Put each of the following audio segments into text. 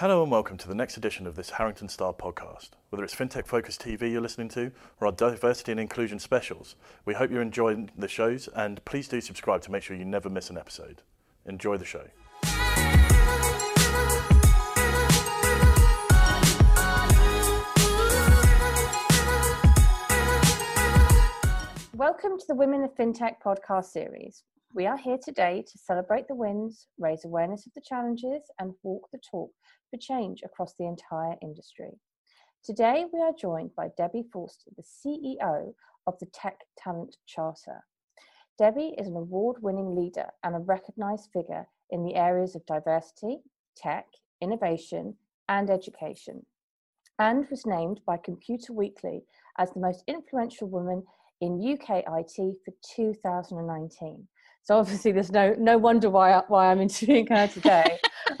Hello and welcome to the next edition of this Harrington Star podcast. Whether it's FinTech Focus TV you're listening to or our diversity and inclusion specials, we hope you're enjoying the shows and please do subscribe to make sure you never miss an episode. Enjoy the show. Welcome to the Women of FinTech podcast series. We are here today to celebrate the wins, raise awareness of the challenges, and walk the talk for change across the entire industry. Today, we are joined by Debbie Forster, the CEO of the Tech Talent Charter. Debbie is an award winning leader and a recognized figure in the areas of diversity, tech, innovation, and education, and was named by Computer Weekly as the most influential woman in UK IT for 2019. So obviously, there's no no wonder why why I'm interviewing her today.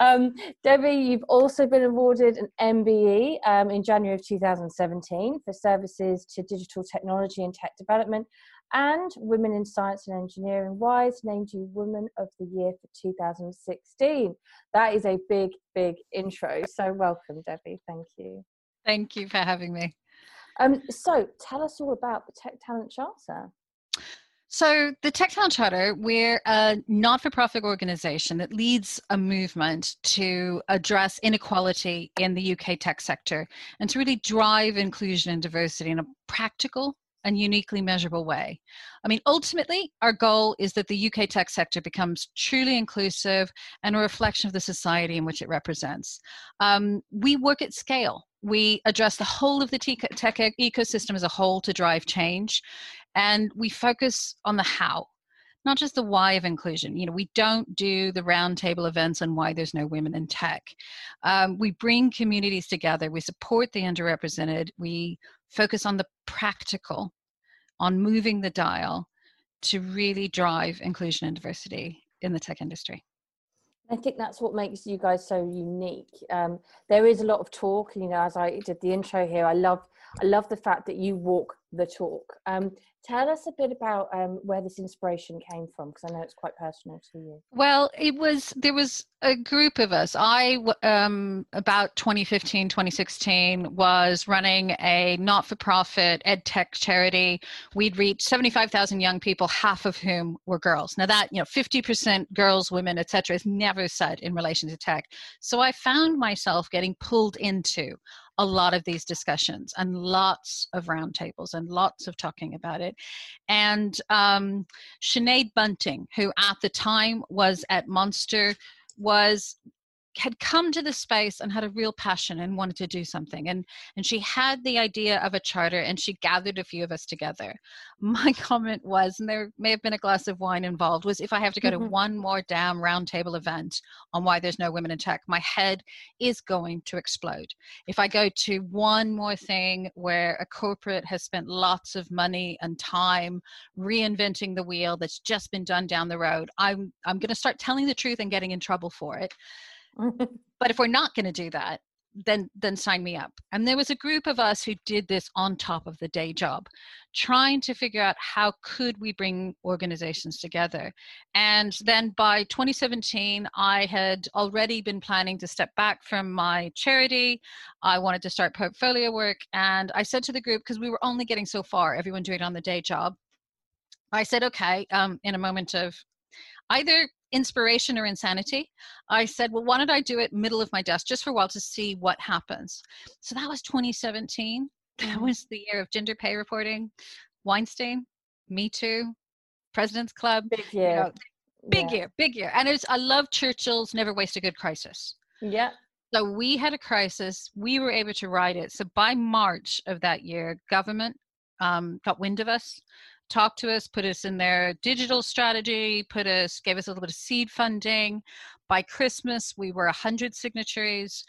um, Debbie, you've also been awarded an MBE um, in January of 2017 for services to digital technology and tech development, and Women in Science and Engineering Wise named you Woman of the Year for 2016. That is a big, big intro. So welcome, Debbie. Thank you. Thank you for having me. Um, so tell us all about the Tech Talent Charter. So, the Tech Talent Charter, we're a not for profit organization that leads a movement to address inequality in the UK tech sector and to really drive inclusion and diversity in a practical and uniquely measurable way. I mean, ultimately, our goal is that the UK tech sector becomes truly inclusive and a reflection of the society in which it represents. Um, we work at scale. We address the whole of the tech ecosystem as a whole to drive change, and we focus on the how not just the why of inclusion. You know, we don't do the roundtable events on why there's no women in tech. Um, we bring communities together. We support the underrepresented. We focus on the practical, on moving the dial to really drive inclusion and diversity in the tech industry. I think that's what makes you guys so unique. Um, there is a lot of talk, you know, as I did the intro here, I love I love the fact that you walk the talk. Um, tell us a bit about um, where this inspiration came from, because I know it's quite personal to you. Well, it was there was a group of us. I um, about 2015, 2016 was running a not-for-profit ed tech charity. We'd reached 75,000 young people, half of whom were girls. Now that you know, 50% girls, women, etc., is never said in relation to tech. So I found myself getting pulled into a lot of these discussions and lots of roundtables and lots of talking about it. And um, Sinead Bunting, who at the time was at Monster, was had come to the space and had a real passion and wanted to do something and and she had the idea of a charter and she gathered a few of us together. My comment was and there may have been a glass of wine involved was if i have to go to mm-hmm. one more damn roundtable event on why there's no women in tech my head is going to explode. If i go to one more thing where a corporate has spent lots of money and time reinventing the wheel that's just been done down the road i'm i'm going to start telling the truth and getting in trouble for it but if we're not going to do that then then sign me up. And there was a group of us who did this on top of the day job trying to figure out how could we bring organizations together. And then by 2017 i had already been planning to step back from my charity. I wanted to start portfolio work and i said to the group because we were only getting so far everyone doing it on the day job I said, okay, um, in a moment of either inspiration or insanity, I said, well, why don't I do it middle of my desk just for a while to see what happens? So that was 2017. That mm-hmm. was the year of gender pay reporting, Weinstein, Me Too, President's Club. Big year. You know, big yeah. year, big year. And it's, I love Churchill's Never Waste a Good Crisis. Yeah. So we had a crisis. We were able to ride it. So by March of that year, government um, got wind of us talked to us, put us in their digital strategy, put us, gave us a little bit of seed funding. By Christmas, we were 100 signatories.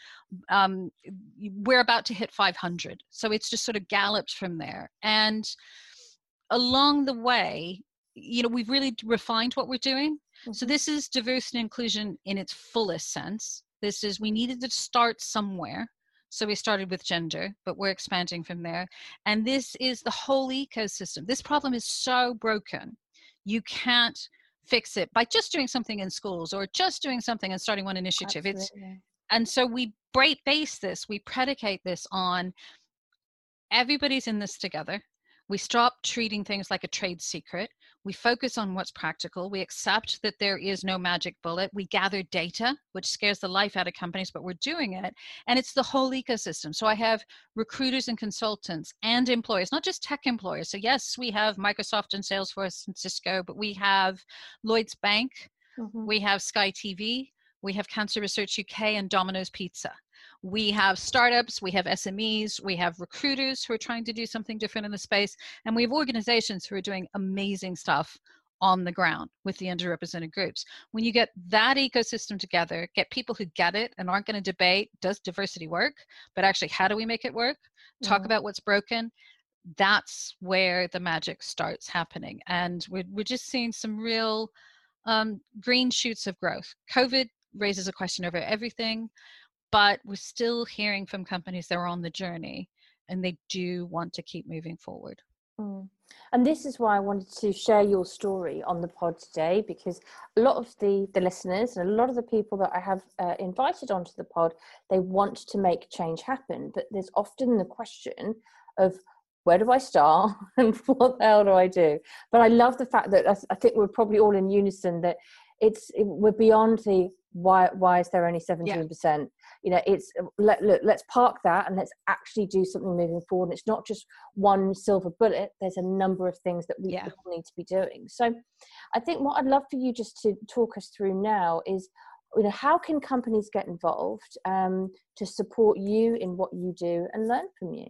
Um, we're about to hit 500. So it's just sort of galloped from there. And along the way, you know, we've really refined what we're doing. Mm-hmm. So this is diversity and inclusion in its fullest sense. This is we needed to start somewhere so we started with gender, but we're expanding from there. And this is the whole ecosystem. This problem is so broken. You can't fix it by just doing something in schools or just doing something and starting one initiative. Absolutely. It's and so we break base this, we predicate this on everybody's in this together. We stop treating things like a trade secret. We focus on what's practical. We accept that there is no magic bullet. We gather data, which scares the life out of companies, but we're doing it. And it's the whole ecosystem. So I have recruiters and consultants and employers, not just tech employers. So, yes, we have Microsoft and Salesforce and Cisco, but we have Lloyds Bank, mm-hmm. we have Sky TV, we have Cancer Research UK and Domino's Pizza. We have startups, we have SMEs, we have recruiters who are trying to do something different in the space, and we have organizations who are doing amazing stuff on the ground with the underrepresented groups. When you get that ecosystem together, get people who get it and aren't going to debate does diversity work, but actually, how do we make it work? Talk yeah. about what's broken. That's where the magic starts happening. And we're, we're just seeing some real um, green shoots of growth. COVID raises a question over everything but we're still hearing from companies that are on the journey and they do want to keep moving forward. Mm. And this is why I wanted to share your story on the pod today because a lot of the, the listeners and a lot of the people that I have uh, invited onto the pod, they want to make change happen. But there's often the question of where do I start and what the hell do I do? But I love the fact that I think we're probably all in unison that it's it, we're beyond the why why is there only 17% yeah. you know it's let, look let's park that and let's actually do something moving forward. And it's not just one silver bullet. There's a number of things that we yeah. need to be doing. So i think what i'd love for you just to talk us through now is you know how can companies get involved um, to support you in what you do and learn from you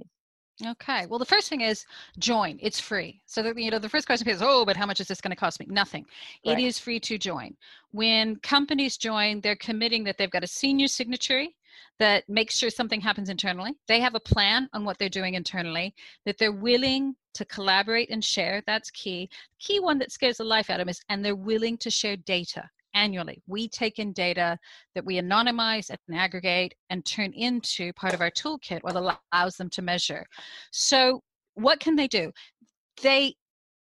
Okay. Well, the first thing is join. It's free. So that you know, the first question is, oh, but how much is this going to cost me? Nothing. Right. It is free to join. When companies join, they're committing that they've got a senior signatory that makes sure something happens internally. They have a plan on what they're doing internally. That they're willing to collaborate and share. That's key. Key one that scares the life out of them is, and they're willing to share data annually. We take in data that we anonymize and aggregate and turn into part of our toolkit, what allows them to measure. So, what can they do? They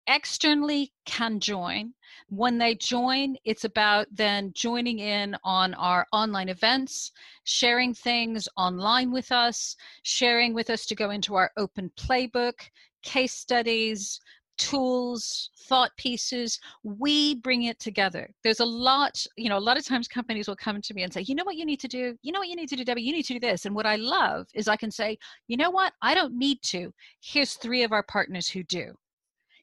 externally can join. When they join, it's about then joining in on our online events, sharing things online with us, sharing with us to go into our open playbook, case studies, tools thought pieces we bring it together. There's a lot you know a lot of times companies will come to me and say you know what you need to do? You know what you need to do debbie? You need to do this. And what i love is i can say you know what? I don't need to. Here's three of our partners who do.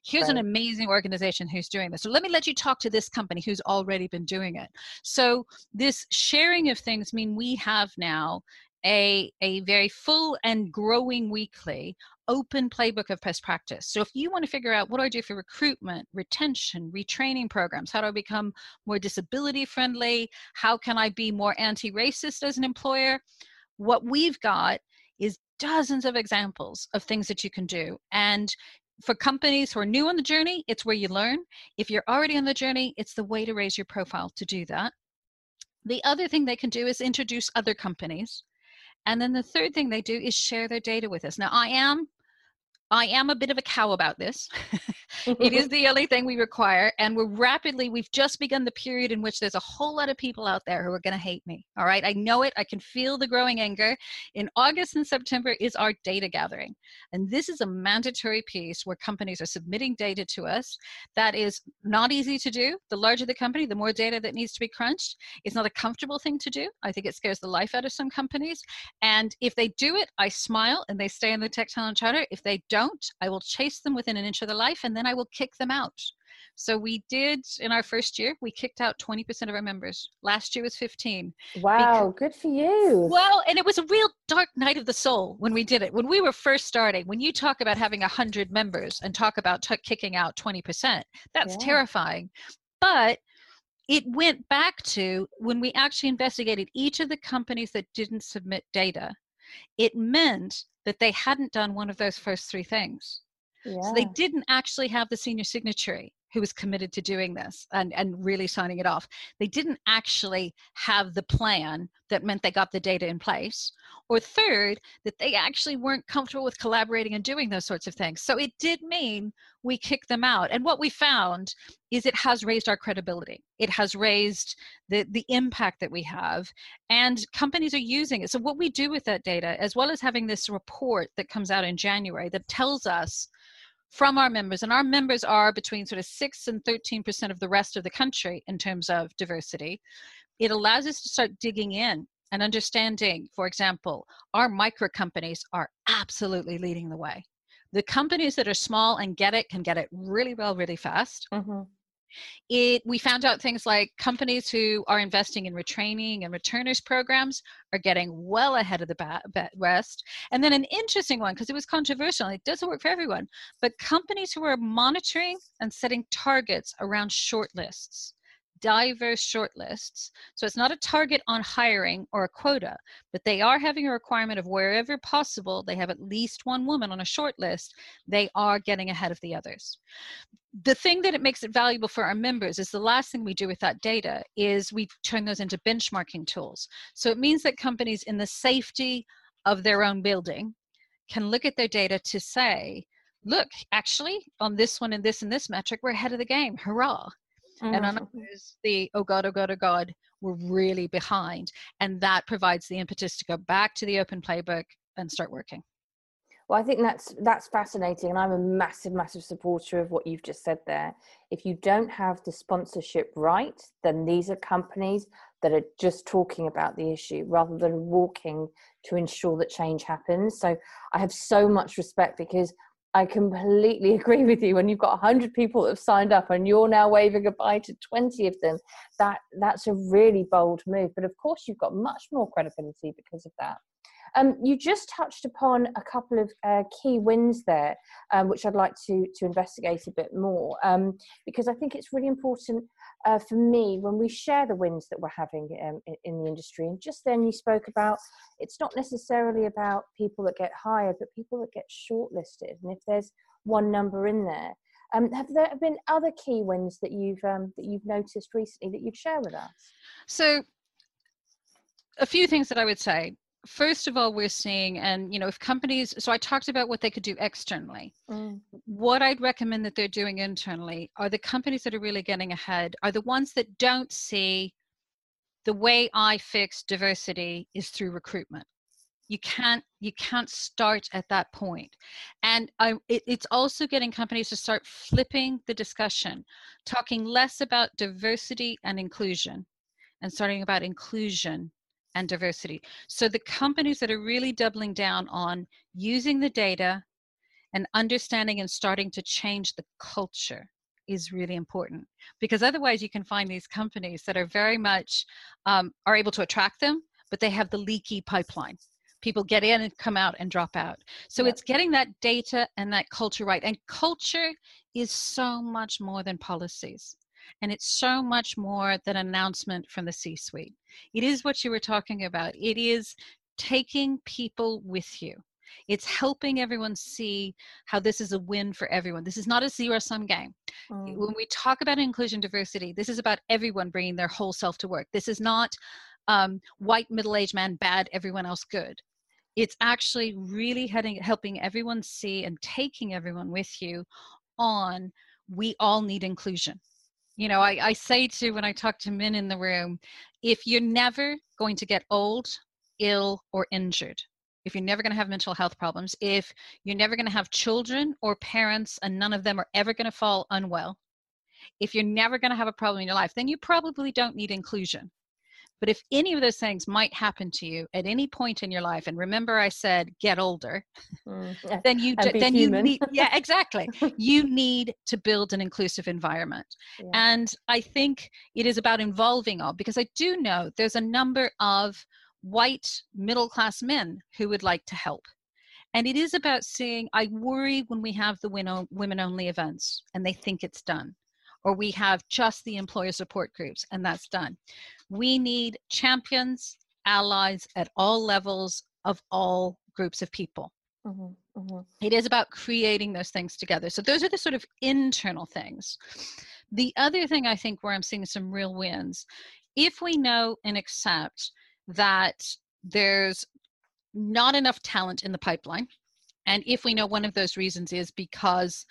Here's right. an amazing organization who's doing this. So let me let you talk to this company who's already been doing it. So this sharing of things mean we have now a, a very full and growing weekly open playbook of best practice. So if you want to figure out what do I do for recruitment, retention, retraining programs, how do I become more disability friendly, how can I be more anti-racist as an employer, what we've got is dozens of examples of things that you can do. And for companies who are new on the journey, it's where you learn. If you're already on the journey, it's the way to raise your profile to do that. The other thing they can do is introduce other companies. And then the third thing they do is share their data with us. Now, I am I am a bit of a cow about this. it is mm-hmm. the only thing we require. And we're rapidly, we've just begun the period in which there's a whole lot of people out there who are going to hate me. All right. I know it. I can feel the growing anger. In August and September is our data gathering. And this is a mandatory piece where companies are submitting data to us. That is not easy to do. The larger the company, the more data that needs to be crunched. It's not a comfortable thing to do. I think it scares the life out of some companies. And if they do it, I smile and they stay in the tech talent charter. If they don't, don't, I will chase them within an inch of their life and then I will kick them out. So we did in our first year, we kicked out 20% of our members. Last year was 15. Wow, because, good for you. Well, and it was a real dark night of the soul when we did it. When we were first starting, when you talk about having 100 members and talk about t- kicking out 20%, that's yeah. terrifying. But it went back to when we actually investigated each of the companies that didn't submit data. It meant that they hadn't done one of those first three things. Yeah. So they didn't actually have the senior signatory. who was committed to doing this and, and really signing it off. They didn't actually have the plan that meant they got the data in place. Or third, that they actually weren't comfortable with collaborating and doing those sorts of things. So it did mean we kicked them out. And what we found is it has raised our credibility. It has raised the, the impact that we have, and companies are using it. So, what we do with that data, as well as having this report that comes out in January that tells us from our members, and our members are between sort of 6 and 13% of the rest of the country in terms of diversity, it allows us to start digging in and understanding, for example, our micro companies are absolutely leading the way. The companies that are small and get it can get it really well, really fast. Mm-hmm it we found out things like companies who are investing in retraining and returners programs are getting well ahead of the rest and then an interesting one because it was controversial it doesn't work for everyone but companies who are monitoring and setting targets around short lists diverse shortlists. So it's not a target on hiring or a quota, but they are having a requirement of wherever possible, they have at least one woman on a short list, they are getting ahead of the others. The thing that it makes it valuable for our members is the last thing we do with that data is we turn those into benchmarking tools. So it means that companies in the safety of their own building can look at their data to say, look, actually, on this one and this and this metric, we're ahead of the game. Hurrah. Mm-hmm. And on others, the oh God, oh God, oh God, we're really behind. And that provides the impetus to go back to the open playbook and start working. Well, I think that's that's fascinating, and I'm a massive, massive supporter of what you've just said there. If you don't have the sponsorship right, then these are companies that are just talking about the issue rather than walking to ensure that change happens. So I have so much respect because I completely agree with you. When you've got 100 people that have signed up and you're now waving goodbye to 20 of them, that that's a really bold move. But of course, you've got much more credibility because of that. Um, you just touched upon a couple of uh, key wins there, um, which I'd like to to investigate a bit more um, because I think it's really important uh, for me when we share the wins that we're having um, in, the industry. And just then you spoke about it's not necessarily about people that get hired, but people that get shortlisted. And if there's one number in there. Um, have there been other key wins that you've um, that you've noticed recently that you'd share with us? So, a few things that I would say first of all we're seeing and you know if companies so i talked about what they could do externally. Mm. what i'd recommend that they're doing internally are the companies that are really getting ahead are the ones that don't see the way i fix diversity is through recruitment. You can't you can't start at that point. And I, it, it's also getting companies to start flipping the discussion talking less about diversity and inclusion and starting about inclusion and diversity. So the companies that are really doubling down on using the data and understanding and starting to change the culture is really important. Because otherwise you can find these companies that are very much um, are able to attract them but they have the leaky pipeline. People get in and come out and drop out. So yep. it's getting that data and that culture right. And culture is so much more than policies and it's so much more than an announcement from the C suite. It is what you were talking about. It is taking people with you. It's helping everyone see how this is a win for everyone. This is not a zero sum game. Mm. When we talk about inclusion diversity, this is about everyone bringing their whole self to work. This is not um, white middle aged man bad, everyone else good. It's actually really heading, helping everyone see and taking everyone with you on we all need inclusion you know I, I say to when i talk to men in the room if you're never going to get old ill or injured if you're never going to have mental health problems if you're never going to have children or parents and none of them are ever going to fall unwell if you're never going to have a problem in your life then you probably don't need inclusion but if any of those things might happen to you at any point in your life, and remember I said get older, mm, then you then human. you need yeah exactly you need to build an inclusive environment. Yeah. And I think it is about involving all because I do know there's a number of white middle class men who would like to help. And it is about seeing, I worry when we have the women only events and they think it's done or we have just the employer support groups and that's done. We need champions, allies at all levels of all groups of people. Mm-hmm, mm-hmm. It is about creating those things together. So those are the sort of internal things. The other thing I think where I'm seeing some real wins, if we know and accept that there's not enough talent in the pipeline, and if we know one of those reasons is because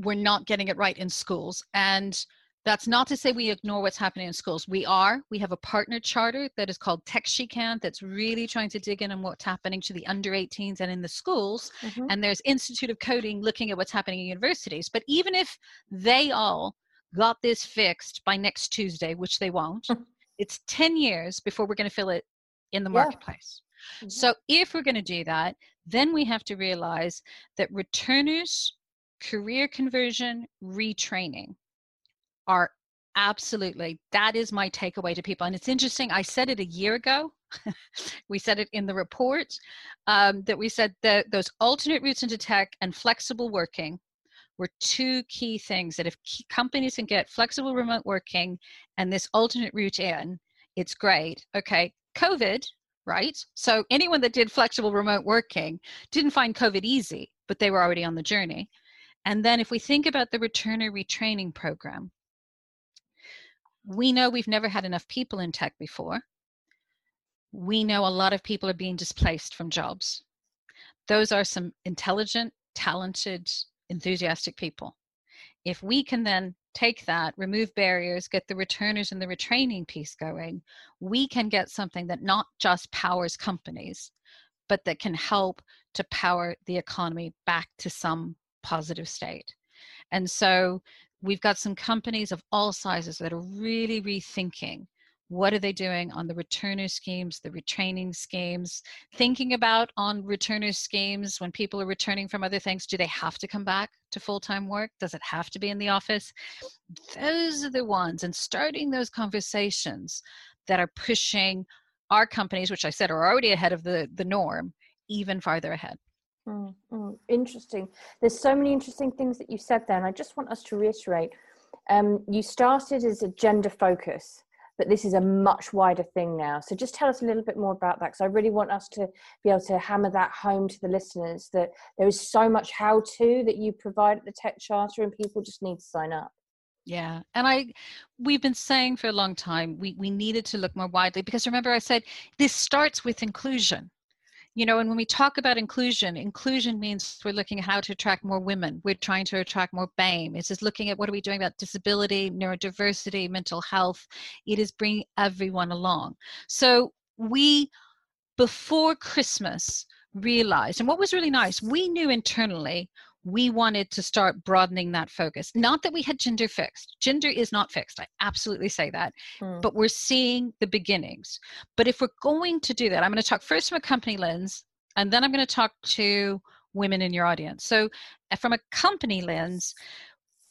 we're not getting it right in schools, and that's not to say we ignore what's happening in schools. We are. We have a partner charter that is called Tech She Can that's really trying to dig in on what's happening to the under 18s and in the schools. Mm-hmm. And there's Institute of Coding looking at what's happening in universities. But even if they all got this fixed by next Tuesday, which they won't, it's 10 years before we're going to feel it in the marketplace. Mm-hmm. So if we're going to do that, then we have to realize that returners, career conversion, retraining are absolutely that is my takeaway to people and it's interesting i said it a year ago we said it in the report um, that we said that those alternate routes into tech and flexible working were two key things that if companies can get flexible remote working and this alternate route in it's great okay? Covid right? So anyone that did flexible remote working didn't find covid easy but they were already on the journey and then if we think about the returner retraining program we know we've never had enough people in tech before. We know a lot of people are being displaced from jobs. Those are some intelligent, talented, enthusiastic people. If we can then take that, remove barriers, get the returners and the retraining piece going, we can get something that not just powers companies, but that can help to power the economy back to some positive state. And so we've got some companies of all sizes that are really rethinking what are they doing on the returner schemes the retraining schemes thinking about on returner schemes when people are returning from other things do they have to come back to full-time work? Does it have to be in the office? Those are the ones and starting those conversations that are pushing our companies which i said are already ahead of the the norm even farther ahead Mm, mm, interesting. There's so many interesting things that you said there, and I just want us to reiterate. Um, you started as a gender focus, but this is a much wider thing now. So just tell us a little bit more about that, because I really want us to be able to hammer that home to the listeners that there is so much how-to that you provide at the Tech Charter, and people just need to sign up. Yeah. And I we've been saying for a long time we we needed to look more widely because remember I said this starts with inclusion you know and when we talk about inclusion inclusion means we're looking at how to attract more women. We're trying to attract more BAME. It's just looking at what are we doing about disability neurodiversity mental health. It is bringing everyone along. So we before christmas realized and what was really nice we knew internally we wanted to start broadening that focus. Not that we had gender fixed. Gender is not fixed. I absolutely say that. Hmm. But we're seeing the beginnings. But if we're going to do that, I'm going to talk first from a company lens, and then I'm going to talk to women in your audience. So, uh, from a company lens,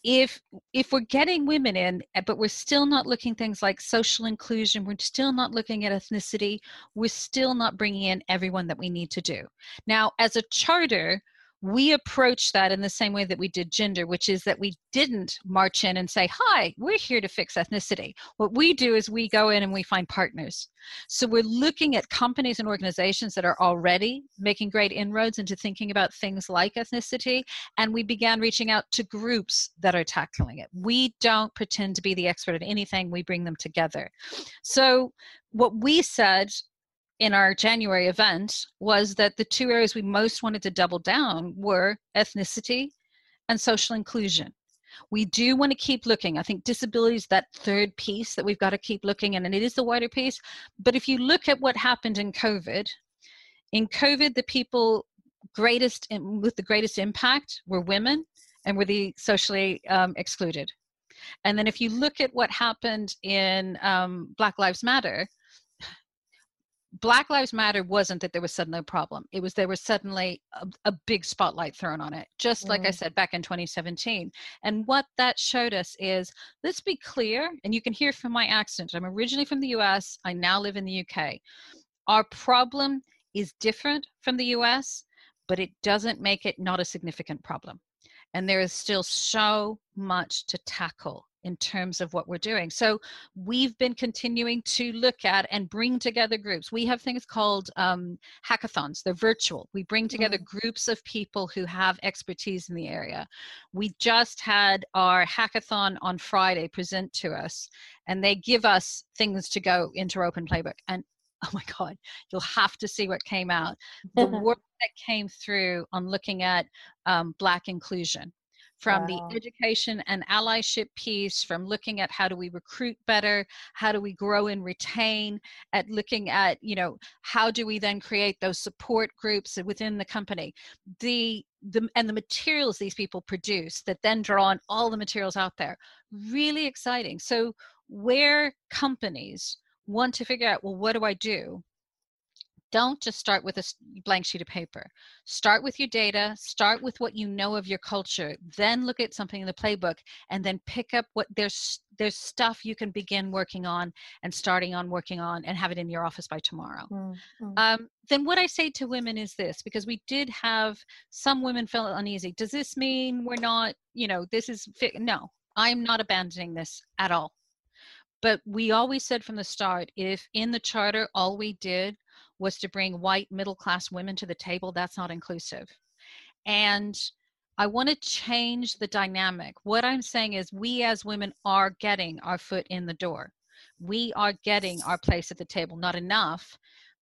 if if we're getting women in eh, but we're still not looking things like social inclusion we're still not looking at ethnicity we're still not bringing in everyone that we need to do now as a charter we approach that in the same way that we did gender, which is that we didn't march in and say, Hi, we're here to fix ethnicity. What we do is we go in and we find partners. So we're looking at companies and organizations that are already making great inroads into thinking about things like ethnicity, and we began reaching out to groups that are tackling it. We don't pretend to be the expert at anything, we bring them together. So what we said in our January event was that the two areas we most wanted to double down were ethnicity and social inclusion. We do want to keep looking. I think disability is that third piece that we've got to keep looking at, and it is the wider piece. But if you look at what happened in COVID, in COVID, the people greatest with the greatest impact were women and were the socially um, excluded. And then if you look at what happened in um, Black Lives Matter, Black Lives Matter wasn't that there was suddenly a problem. It was there was suddenly a, a big spotlight thrown on it, just mm. like I mm. said back in 2017. And what that showed us is let's be clear, and you can hear from my accent. I'm originally from the US, I now live in the UK. Our problem is different from the US, but it doesn't make it not a significant problem. And there is still so much to tackle in terms of what we're doing. So we've been continuing to look at and bring together groups. We have things called um, hackathons, they're virtual. We bring together mm. groups of people who have expertise in the area. We just had our hackathon on Friday present to us, and they give us things to go into open playbook. And oh my God, you'll have to see what came out. The work that came through on looking at um, Black inclusion from wow. the education and allyship piece, from looking at how do we recruit better, how do we grow and retain, at looking at, you know, how do we then create those support groups within the company. The the, and the materials these people produce that then draw on all the materials out there really exciting so where companies want to figure out well what do i do don't just start with a blank sheet of paper. Start with your data, start with what you know of your culture, then look at something in the playbook and then pick up what there's there's stuff you can begin working on and starting on working on and have it in your office by tomorrow. Mm-hmm. Um, then what I say to women is this because we did have some women feel uneasy. Does this mean we're not, you know, this is no, I'm not abandoning this at all. But we always said from the start if in the charter all we did was to bring white middle class women to the table, that's not inclusive. And I want to change the dynamic. What I'm saying is, we as women are getting our foot in the door. We are getting our place at the table, not enough.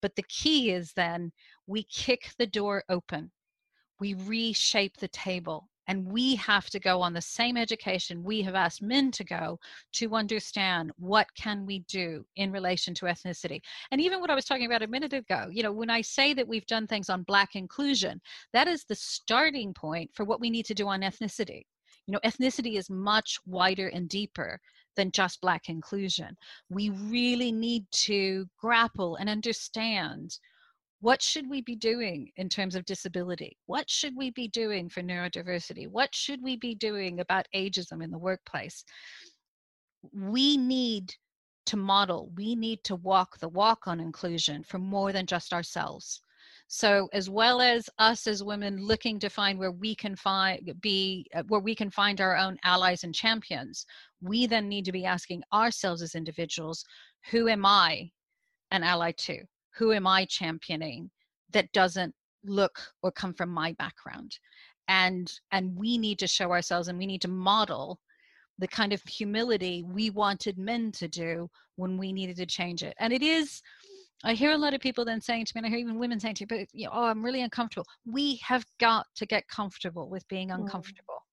But the key is then we kick the door open, we reshape the table, and we have to go on the same education we have asked men to go to understand what can we do in relation to ethnicity. And even what i was talking about a minute ago you know when i say that we've done things on black inclusion that is the starting point for what we need to do on ethnicity. You know ethnicity is much wider and deeper than just black inclusion. We really need to grapple and understand what should we be doing in terms of disability? What should we be doing for neurodiversity? What should we be doing about ageism in the workplace? We need to model, we need to walk the walk on inclusion for more than just ourselves. So as well as us as women looking to find where we can find be uh, where we can find our own allies and champions, we then need to be asking ourselves as individuals, who am I an ally to? Who am I championing that doesn't look or come from my background? And and we need to show ourselves and we need to model the kind of humility we wanted men to do when we needed to change it. And it is I hear a lot of people then saying to me, and I hear even women saying to me, but you know, oh, I'm really uncomfortable. We have got to get comfortable with being mm. uncomfortable. Mm.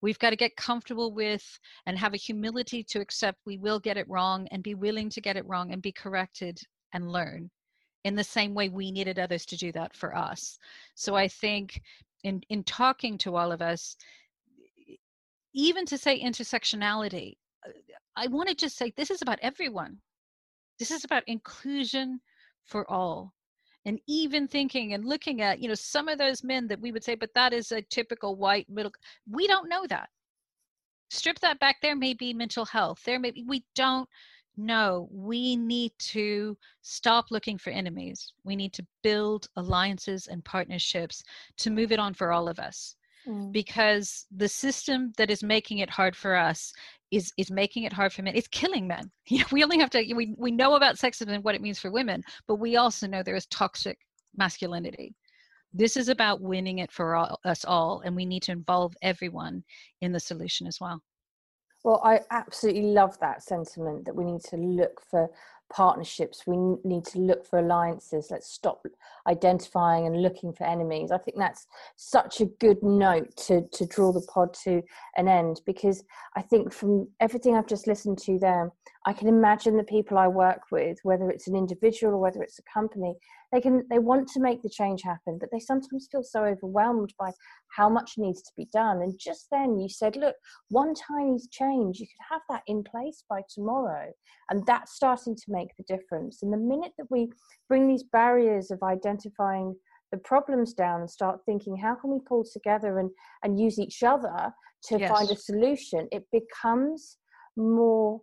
We've got to get comfortable with and have a humility to accept we will get it wrong and be willing to get it wrong and be corrected and learn in the same way we needed others to do that for us. So I think in in talking to all of us, even to say intersectionality, uh, I want to just say this is about everyone. This is about inclusion for all. And even thinking and looking at, you know, some of those men that we would say, but that is a typical white middle, we don't know that. Strip that back, there may be mental health. There may be, we don't no, we need to stop looking for enemies. We need to build alliances and partnerships to move it on for all of us. Mm. Because the system that is making it hard for us is is making it hard for men. It's killing men. You know, we only have to we we know about sexism and what it means for women, but we also know there is toxic masculinity. This is about winning it for all, us all, and we need to involve everyone in the solution as well. Well, I absolutely love that sentiment that we need to look for partnerships. We need to look for alliances. Let's stop identifying and looking for enemies. I think that's such a good note to, to draw the pod to an end because I think from everything I've just listened to there, I can imagine the people I work with, whether it's an individual or whether it's a company, they can they want to make the change happen but they sometimes feel so overwhelmed by how much needs to be done. And just then you said look one tiny change you could have that in place by tomorrow. And that's starting to make the difference. And the minute that we bring these barriers of identifying the problems down and start thinking how can we pull together and and use each other to yes. find a solution? it becomes more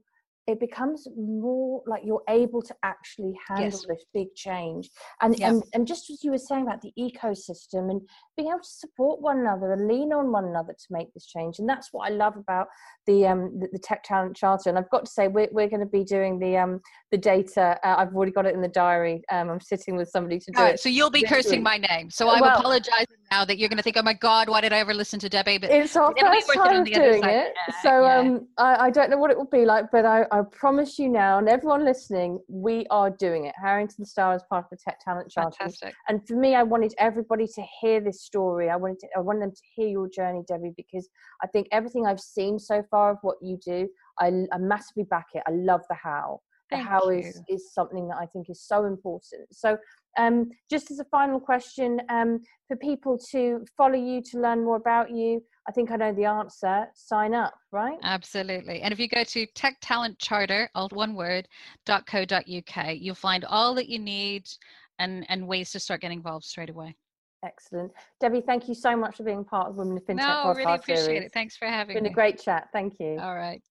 it becomes more like you're able to actually handle Yes. this big change and, and and just as you were saying about the ecosystem and being able to support one another and lean on one another to make this change and that's what i love about the um the, the tech talent charter and i've got to say we're, we're going to be doing the um the data uh, i've already got it in the diary um i'm sitting with somebody to do All it right, so you'll be cursing week. my name. So I'm Well- apologizing now that you're going to think, oh my God, why did I ever listen to Debbie? But it's our first time on of the other doing it Yeah, so yeah. um I, I don't know what it will be like but I, I promise you now and everyone listening we are doing it. Harrington star is part of the tech talent charter fantastic. and for me i wanted everybody to hear this story. I wanted to, i wanted them to hear your journey debbie because i think everything i've seen so far of what you do i, I massively back it. I love the how. The Thank how you. is is something that i think is so important. So um, just as a final question um, for people to follow you to learn more about you i think i know the answer sign up right Absolutely. And if you go to Tech Talent Charter, all one word, .co.uk, you'll find all that you need and, and ways to start getting involved straight away. excellent debbie thank you so much for being part of women in fintech no, podcast really appreciate series it. Thanks for it's having been a great chat thank you All right.